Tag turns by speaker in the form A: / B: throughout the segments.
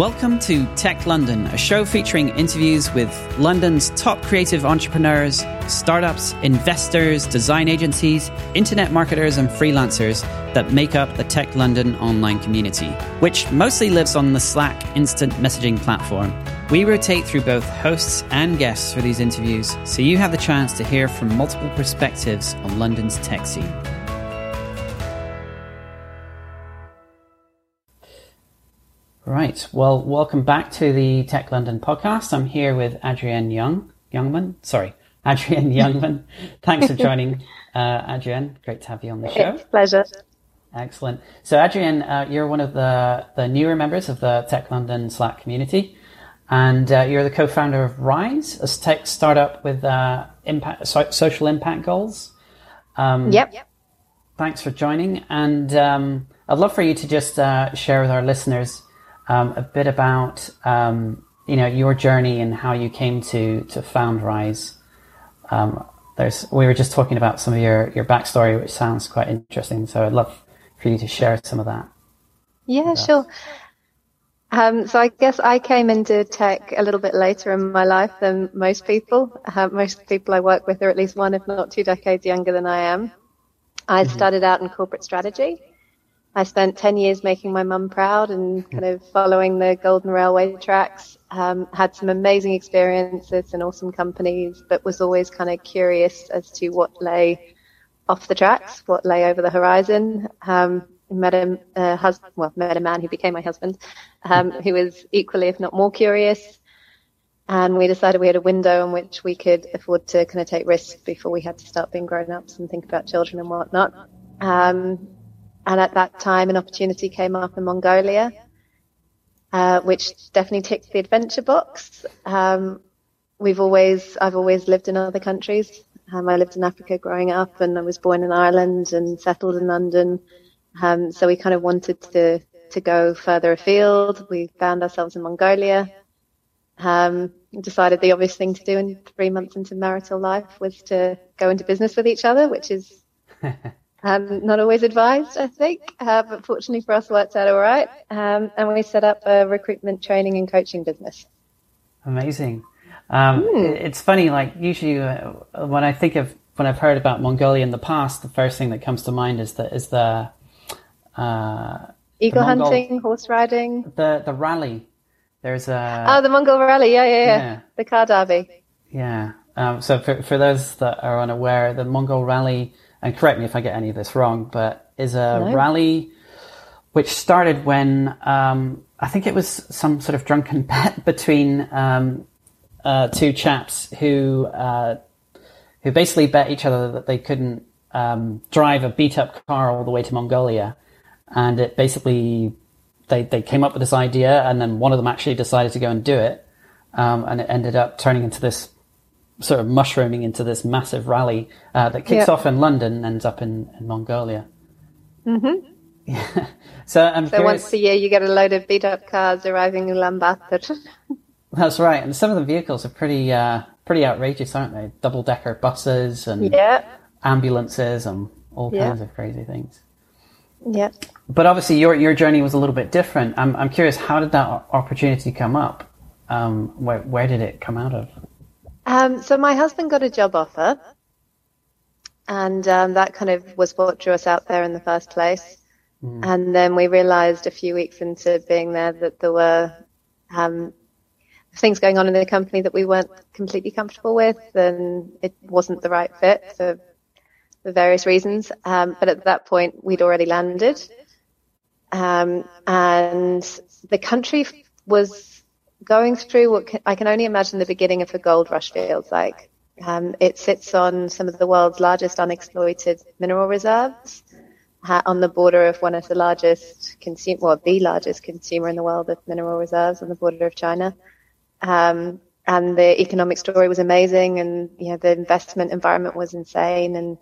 A: Welcome to Tech London, a show featuring interviews with London's top creative entrepreneurs, startups, investors, design agencies, internet marketers, and freelancers that make up the Tech London online community, which mostly lives on the Slack instant messaging platform. We rotate through both hosts and guests for these interviews, so you have the chance to hear from multiple perspectives on London's tech scene. Right. Well, welcome back to the Tech London podcast. I'm here with Adrienne Young, Youngman. Sorry, Adrienne Youngman. Thanks for joining, uh, Adrienne. Great to have you on the show.
B: It's pleasure.
A: Excellent. So, Adrienne, uh, you're one of the, the newer members of the Tech London Slack community, and uh, you're the co-founder of Rise, a tech startup with uh, impact, so- social impact goals.
B: Um, yep.
A: Thanks for joining, and um, I'd love for you to just uh, share with our listeners um, a bit about um, you know your journey and how you came to to found Rise. Um, there's we were just talking about some of your your backstory, which sounds quite interesting. So I'd love for you to share some of that.
B: Yeah, sure. Um, so I guess I came into tech a little bit later in my life than most people. Uh, most people I work with are at least one, if not two decades younger than I am. I mm-hmm. started out in corporate strategy. I spent 10 years making my mum proud and kind of following the golden railway tracks. Um, had some amazing experiences and awesome companies, but was always kind of curious as to what lay off the tracks, what lay over the horizon. Um, met a, a husband, well, met a man who became my husband, um, who was equally, if not more curious. And we decided we had a window in which we could afford to kind of take risks before we had to start being grown ups and think about children and whatnot. Um, and at that time, an opportunity came up in Mongolia, uh, which definitely ticked the adventure box. Um, we've always, I've always lived in other countries. Um, I lived in Africa growing up, and I was born in Ireland and settled in London. Um, so we kind of wanted to to go further afield. We found ourselves in Mongolia. Um, decided the obvious thing to do in three months into marital life was to go into business with each other, which is Um, not always advised, I think, uh, but fortunately for us, worked out all right. Um, and we set up a recruitment training and coaching business.
A: Amazing. Um, mm. It's funny, like usually uh, when I think of when I've heard about Mongolia in the past, the first thing that comes to mind is the is the
B: uh, eagle the Mongol, hunting, horse riding,
A: the the rally. There's a
B: oh the Mongol rally, yeah, yeah, yeah, yeah. the car derby.
A: Yeah. Um, so for for those that are unaware, the Mongol rally and correct me if I get any of this wrong, but is a no. rally which started when um, I think it was some sort of drunken bet between um, uh, two chaps who uh, who basically bet each other that they couldn't um, drive a beat up car all the way to Mongolia, and it basically they they came up with this idea, and then one of them actually decided to go and do it, um, and it ended up turning into this sort of mushrooming into this massive rally uh, that kicks off in London and ends up in, in Mongolia.
B: Mm-hmm.
A: Yeah. so I'm
B: so curious. once a year you get a load of beat up cars arriving in Ulaanbaatar.
A: That's right, and some of the vehicles are pretty uh, pretty outrageous, aren't they? Double decker buses and
B: yeah.
A: ambulances and all yeah. kinds of crazy things.
B: Yeah.
A: But obviously, your your journey was a little bit different. I'm I'm curious, how did that opportunity come up? Um, where where did it come out of?
B: Um, so my husband got a job offer, and um, that kind of was what drew us out there in the first place. Mm. And then we realised a few weeks into being there that there were um, things going on in the company that we weren't completely comfortable with, and it wasn't the right fit for, for various reasons. Um, but at that point, we'd already landed, um, and the country was going through what can, I can only imagine the beginning of a gold rush feels like. Um, it sits on some of the world's largest unexploited mineral reserves, on the border of one of the largest consumer, well, the largest consumer in the world of mineral reserves, on the border of China. Um, and the economic story was amazing, and you know the investment environment was insane, and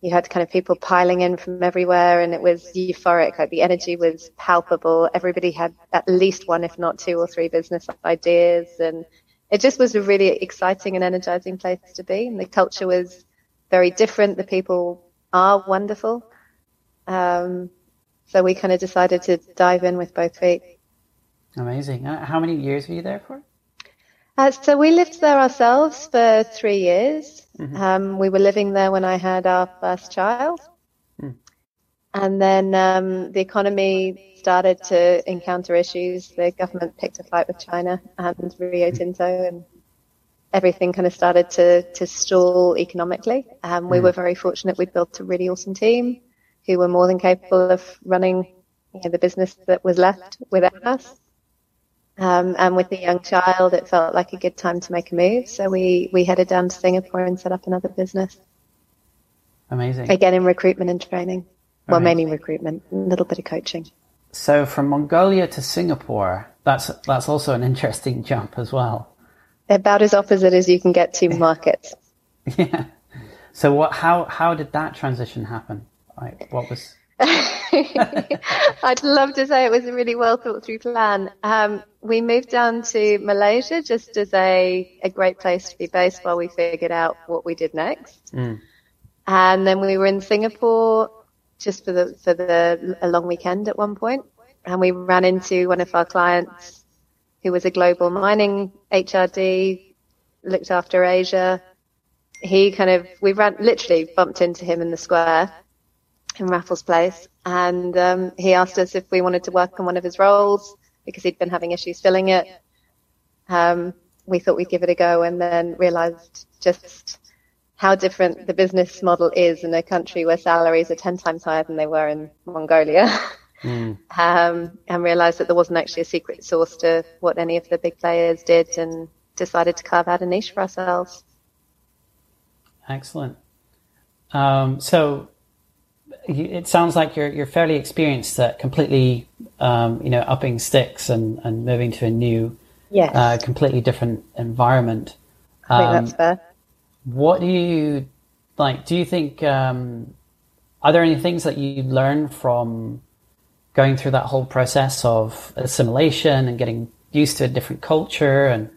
B: you had kind of people piling in from everywhere and it was euphoric. Like the energy was palpable. Everybody had at least one, if not two or three business ideas. And it just was a really exciting and energizing place to be. And the culture was very different. The people are wonderful. Um, so we kind of decided to dive in with both feet.
A: Amazing. How many years were you there for?
B: Uh, so we lived there ourselves for three years. Mm-hmm. Um, we were living there when I had our first child. Mm. And then um, the economy started to encounter issues. The government picked a fight with China and Rio hmm. Tinto, and everything kind of started to, to stall economically. Um, we mm. were very fortunate. We built a really awesome team who were more than capable of running you know, the business that was left without us. Um, and with a young child, it felt like a good time to make a move. So we, we headed down to Singapore and set up another business.
A: Amazing.
B: Again, in recruitment and training. Well, mainly recruitment, a little bit of coaching.
A: So from Mongolia to Singapore, that's, that's also an interesting jump as well.
B: About as opposite as you can get to markets.
A: yeah. So what, how, how did that transition happen? Like, what was,
B: I'd love to say it was a really well thought through plan. Um, we moved down to Malaysia just as a, a great place to be based while we figured out what we did next. Mm. And then we were in Singapore just for the, for the, a long weekend at one point. And we ran into one of our clients who was a global mining HRD, looked after Asia. He kind of, we ran, literally bumped into him in the square in Raffles Place, and um, he asked us if we wanted to work on one of his roles because he'd been having issues filling it. Um, we thought we'd give it a go, and then realised just how different the business model is in a country where salaries are ten times higher than they were in Mongolia. Mm. um, and realised that there wasn't actually a secret source to what any of the big players did, and decided to carve out a niche for ourselves.
A: Excellent. Um, so it sounds like you're you're fairly experienced at completely um, you know upping sticks and, and moving to a new
B: yes.
A: uh, completely different environment.
B: I think um, that's fair.
A: What do you like? Do you think um, are there any things that you learn from going through that whole process of assimilation and getting used to a different culture and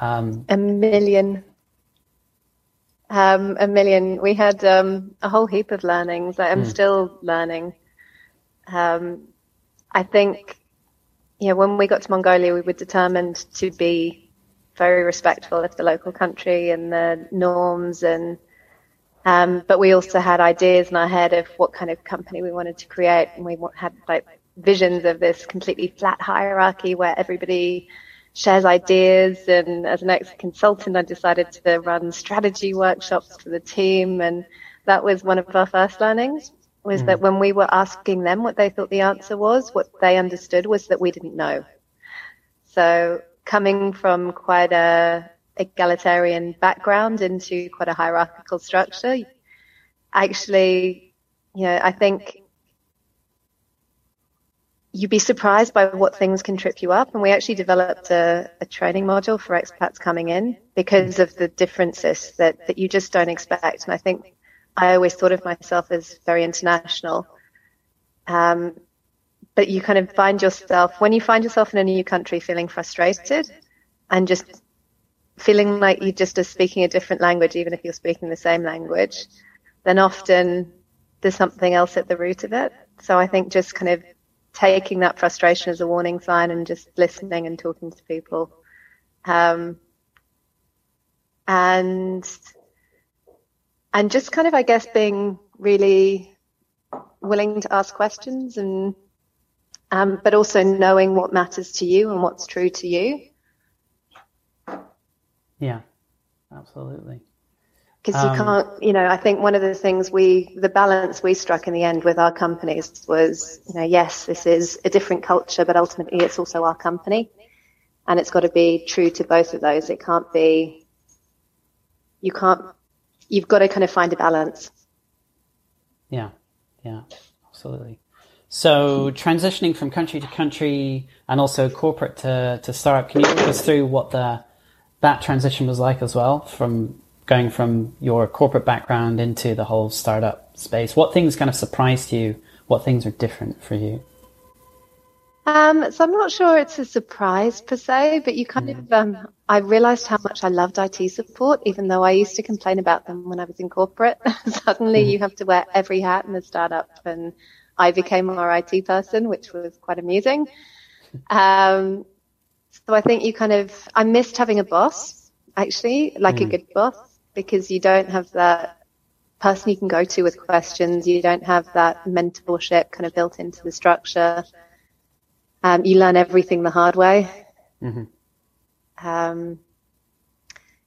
B: um, a million um, a million. We had um, a whole heap of learnings. I'm mm. still learning. Um, I think, yeah, when we got to Mongolia, we were determined to be very respectful of the local country and the norms and um, but we also had ideas in our head of what kind of company we wanted to create, and we had like visions of this completely flat hierarchy where everybody shares ideas. And as an ex-consultant, I decided to run strategy workshops for the team. And that was one of our first learnings was mm. that when we were asking them what they thought the answer was, what they understood was that we didn't know. So coming from quite a egalitarian background into quite a hierarchical structure, actually, you know, I think you'd be surprised by what things can trip you up. And we actually developed a, a, training module for expats coming in because of the differences that, that you just don't expect. And I think I always thought of myself as very international. Um, but you kind of find yourself, when you find yourself in a new country feeling frustrated and just feeling like you just are speaking a different language, even if you're speaking the same language, then often there's something else at the root of it. So I think just kind of taking that frustration as a warning sign and just listening and talking to people. Um, and, and just kind of, I guess, being really willing to ask questions and, um, but also knowing what matters to you and what's true to you.
A: Yeah, absolutely
B: because you um, can't, you know, I think one of the things we, the balance we struck in the end with our companies was, you know, yes, this is a different culture, but ultimately it's also our company. And it's got to be true to both of those. It can't be, you can't, you've got to kind of find a balance.
A: Yeah, yeah, absolutely. So transitioning from country to country and also corporate to, to startup, can you walk us through what the, that transition was like as well from going from your corporate background into the whole startup space? What things kind of surprised you? What things are different for you?
B: Um, so I'm not sure it's a surprise per se, but you kind of, um, I realized how much I loved IT support, even though I used to complain about them when I was in corporate. Suddenly mm-hmm. you have to wear every hat in the startup and I became our IT person, which was quite amusing. Um, so I think you kind of, I missed having a boss, actually, like mm. a hmm. good boss, because you don't have that person you can go to with questions. You don't have that mentorship kind of built into the structure. Um, you learn everything the hard way. Mm-hmm. Um,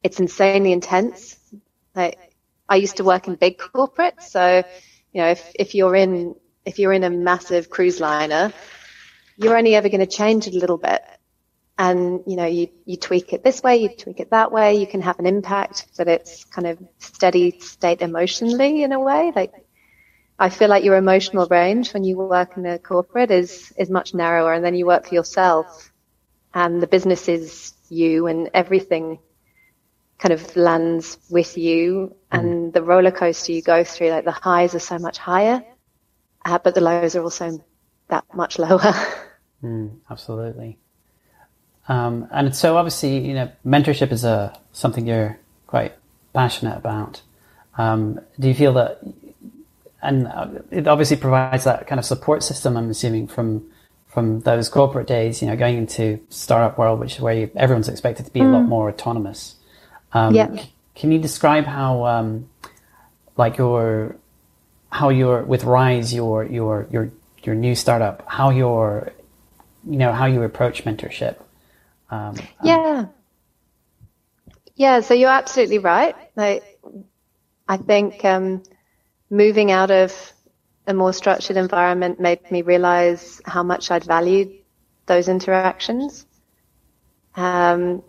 B: it's insanely intense. Like, I used to work in big corporates, so you know, if if you're in if you're in a massive cruise liner, you're only ever going to change it a little bit. And, you know, you, you tweak it this way, you tweak it that way, you can have an impact, but it's kind of steady state emotionally in a way. Like, I feel like your emotional range when you work in a corporate is, is much narrower and then you work for yourself and the business is you and everything kind of lands with you and mm. the roller coaster you go through, like the highs are so much higher, uh, but the lows are also that much lower.
A: Mm, absolutely. Um, and so obviously, you know, mentorship is a something you're quite passionate about. Um, do you feel that, and uh, it obviously provides that kind of support system. I'm assuming from from those corporate days, you know, going into startup world, which is where you, everyone's expected to be mm. a lot mm. more autonomous. Um, yeah. Can you describe how, um, like your, how your with Rise, your your your your new startup, how your, you know, how you approach mentorship?
B: Um, yeah. Yeah, so you're absolutely right. I, I think um, moving out of a more structured environment made me realize how much I'd valued those interactions. Um,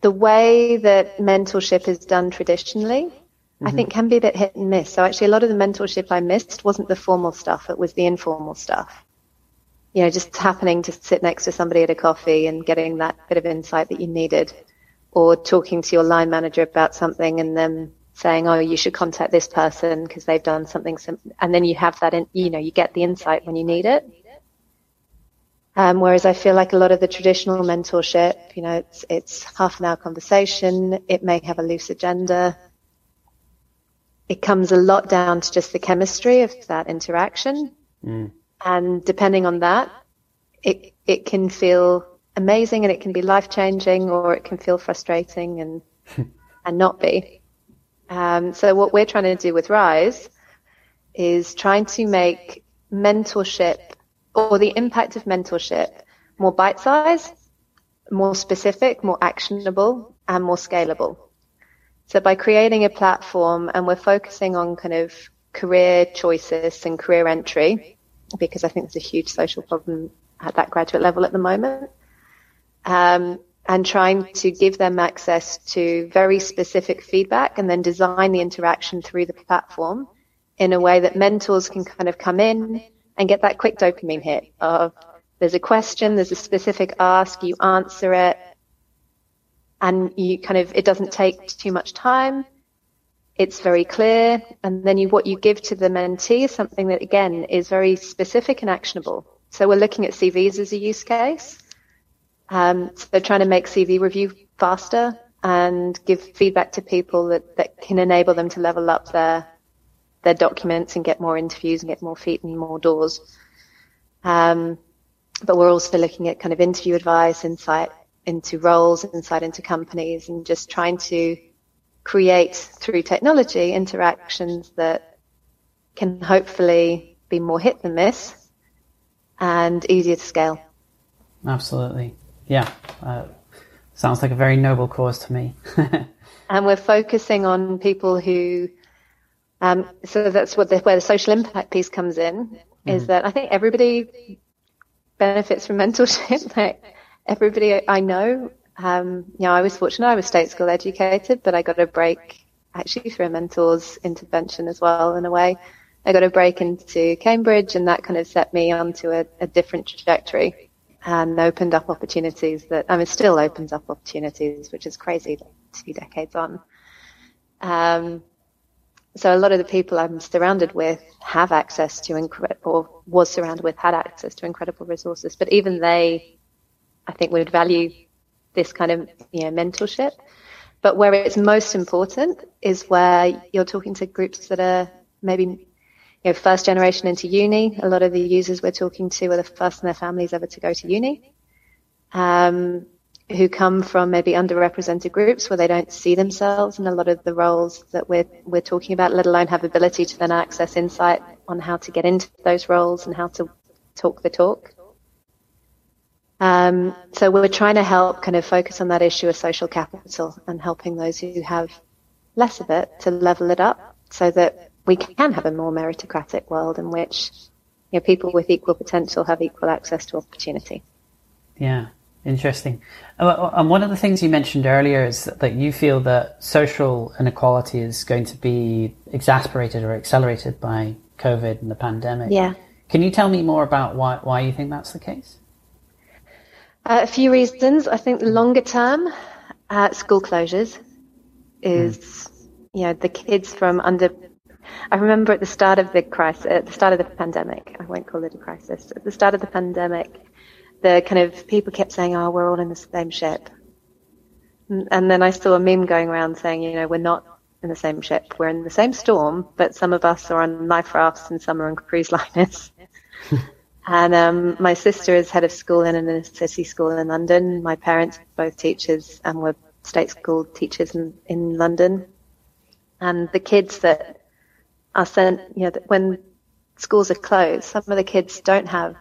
B: the way that mentorship is done traditionally, mm-hmm. I think can be a bit hit and miss. So actually a lot of the mentorship I missed wasn't the formal stuff, it was the informal stuff you know, just happening to sit next to somebody at a coffee and getting that bit of insight that you needed, or talking to your line manager about something and then saying, "Oh, you should contact this person because they've done something," sim-. and then you have that, in, you know, you get the insight when you need it. Um, whereas I feel like a lot of the traditional mentorship, you know, it's it's half an hour conversation. It may have a loose agenda. It comes a lot down to just the chemistry of that interaction. Mm. And depending on that, it, it can feel amazing and it can be life changing or it can feel frustrating and, and not be. Um, so what we're trying to do with Rise is trying to make mentorship or the impact of mentorship more bite sized, more specific, more actionable and more scalable. So by creating a platform and we're focusing on kind of career choices and career entry, because I think there's a huge social problem at that graduate level at the moment. Um, and trying to give them access to very specific feedback and then design the interaction through the platform in a way that mentors can kind of come in and get that quick dopamine hit of there's a question, there's a specific ask, you answer it, and you kind of, it doesn't take too much time it's very clear. And then you, what you give to the mentee is something that again is very specific and actionable. So we're looking at CVs as a use case. Um, so trying to make CV review faster and give feedback to people that, that can enable them to level up their their documents and get more interviews and get more feet and more doors. Um, but we're also looking at kind of interview advice, insight into roles, insight into companies, and just trying to create through technology interactions that can hopefully be more hit than miss and easier to scale.
A: Absolutely. Yeah. Uh, sounds like a very noble cause to me.
B: and we're focusing on people who, um, so that's what the, where the social impact piece comes in, is mm-hmm. that I think everybody benefits from mentorship. like everybody I know um, you know, I was fortunate. I was state school educated, but I got a break actually through a mentor's intervention as well in a way. I got a break into Cambridge and that kind of set me onto a, a different trajectory and opened up opportunities that, I mean, still opens up opportunities, which is crazy two decades on. Um, so a lot of the people I'm surrounded with have access to incredible, or was surrounded with, had access to incredible resources, but even they, I think would value this kind of you know mentorship. But where it's most important is where you're talking to groups that are maybe you know, first generation into uni. A lot of the users we're talking to are the first in their families ever to go to uni. Um, who come from maybe underrepresented groups where they don't see themselves in a lot of the roles that we're we're talking about, let alone have ability to then access insight on how to get into those roles and how to talk the talk. Um, so we're trying to help kind of focus on that issue of social capital and helping those who have less of it to level it up so that we can have a more meritocratic world in which you know, people with equal potential have equal access to opportunity.
A: Yeah. Interesting. Uh, and one of the things you mentioned earlier is that you feel that social inequality is going to be exasperated or accelerated by COVID and the pandemic.
B: Yeah.
A: Can you tell me more about why, why you think that's the case?
B: Uh, a few reasons. I think longer term, uh, school closures is, mm. you know, the kids from under. I remember at the start of the crisis, at the start of the pandemic, I won't call it a crisis, at the start of the pandemic, the kind of people kept saying, "Oh, we're all in the same ship," and then I saw a meme going around saying, "You know, we're not in the same ship. We're in the same storm, but some of us are on life rafts and some are on cruise liners." and um, my sister is head of school in a city school in London. My parents both teachers and were state school teachers in, in London. And the kids that are sent, you know, when schools are closed, some of the kids don't have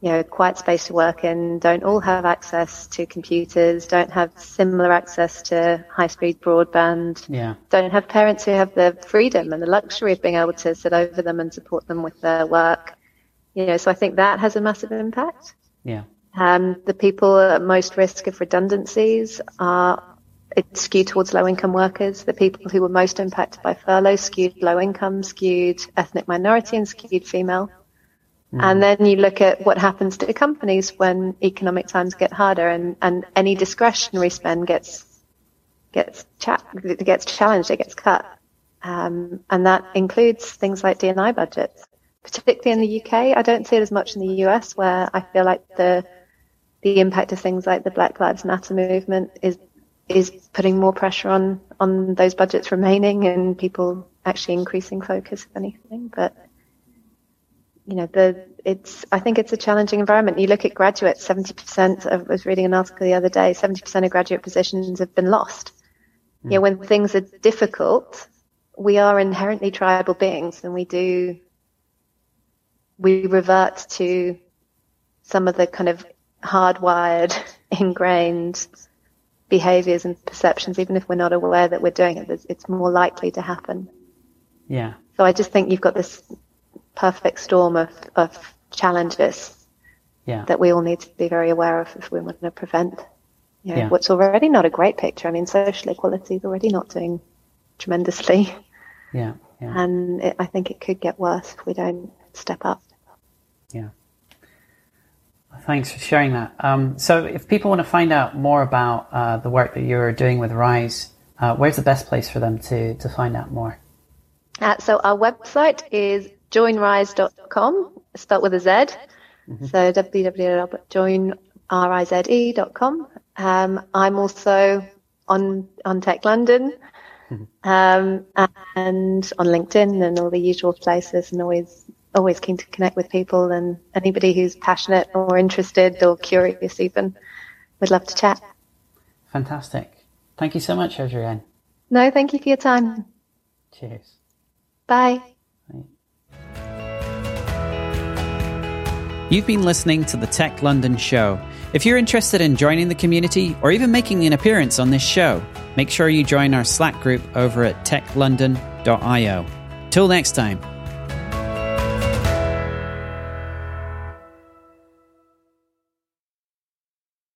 B: you know, quiet space to work in, don't all have access to computers, don't have similar access to high speed broadband,
A: yeah.
B: don't have parents who have the freedom and the luxury of being able to sit over them and support them with their work. You know, so I think that has a massive impact.
A: Yeah.
B: Um, the people at most risk of redundancies are it's skewed towards low income workers. The people who were most impacted by furlough skewed low income, skewed ethnic minority and skewed female. Mm. And then you look at what happens to companies when economic times get harder and, and any discretionary spend gets gets cha- gets challenged, it gets cut. Um, and that includes things like D&I budgets, particularly in the UK. I don't see it as much in the US where I feel like the the impact of things like the Black Lives Matter movement is is putting more pressure on on those budgets remaining and people actually increasing focus if anything. But you know, the it's I think it's a challenging environment. You look at graduates, seventy percent. I was reading an article the other day. Seventy percent of graduate positions have been lost. Mm. You know, when things are difficult, we are inherently tribal beings, and we do we revert to some of the kind of hardwired, ingrained behaviors and perceptions, even if we're not aware that we're doing it. It's more likely to happen.
A: Yeah.
B: So I just think you've got this perfect storm of, of challenges
A: yeah.
B: that we all need to be very aware of if we want to prevent you know,
A: yeah.
B: what's already not a great picture. I mean, social equality is already not doing tremendously.
A: Yeah. yeah.
B: And it, I think it could get worse if we don't step up.
A: Yeah. Thanks for sharing that. Um, so, if people want to find out more about uh, the work that you're doing with Rise, uh, where's the best place for them to, to find out more?
B: Uh, so, our website is joinrize.com, spelled with a Z. Mm-hmm. So www.joinrize.com. Um, I'm also on on Tech London mm-hmm. um, and on LinkedIn and all the usual places, and always always keen to connect with people and anybody who's passionate or interested or curious even would love to chat.
A: Fantastic. Thank you so much, Adrienne.
B: No, thank you for your time.
A: Cheers.
B: Bye.
A: You've been listening to the Tech London Show. If you're interested in joining the community or even making an appearance on this show, make sure you join our Slack group over at techlondon.io. Till next time.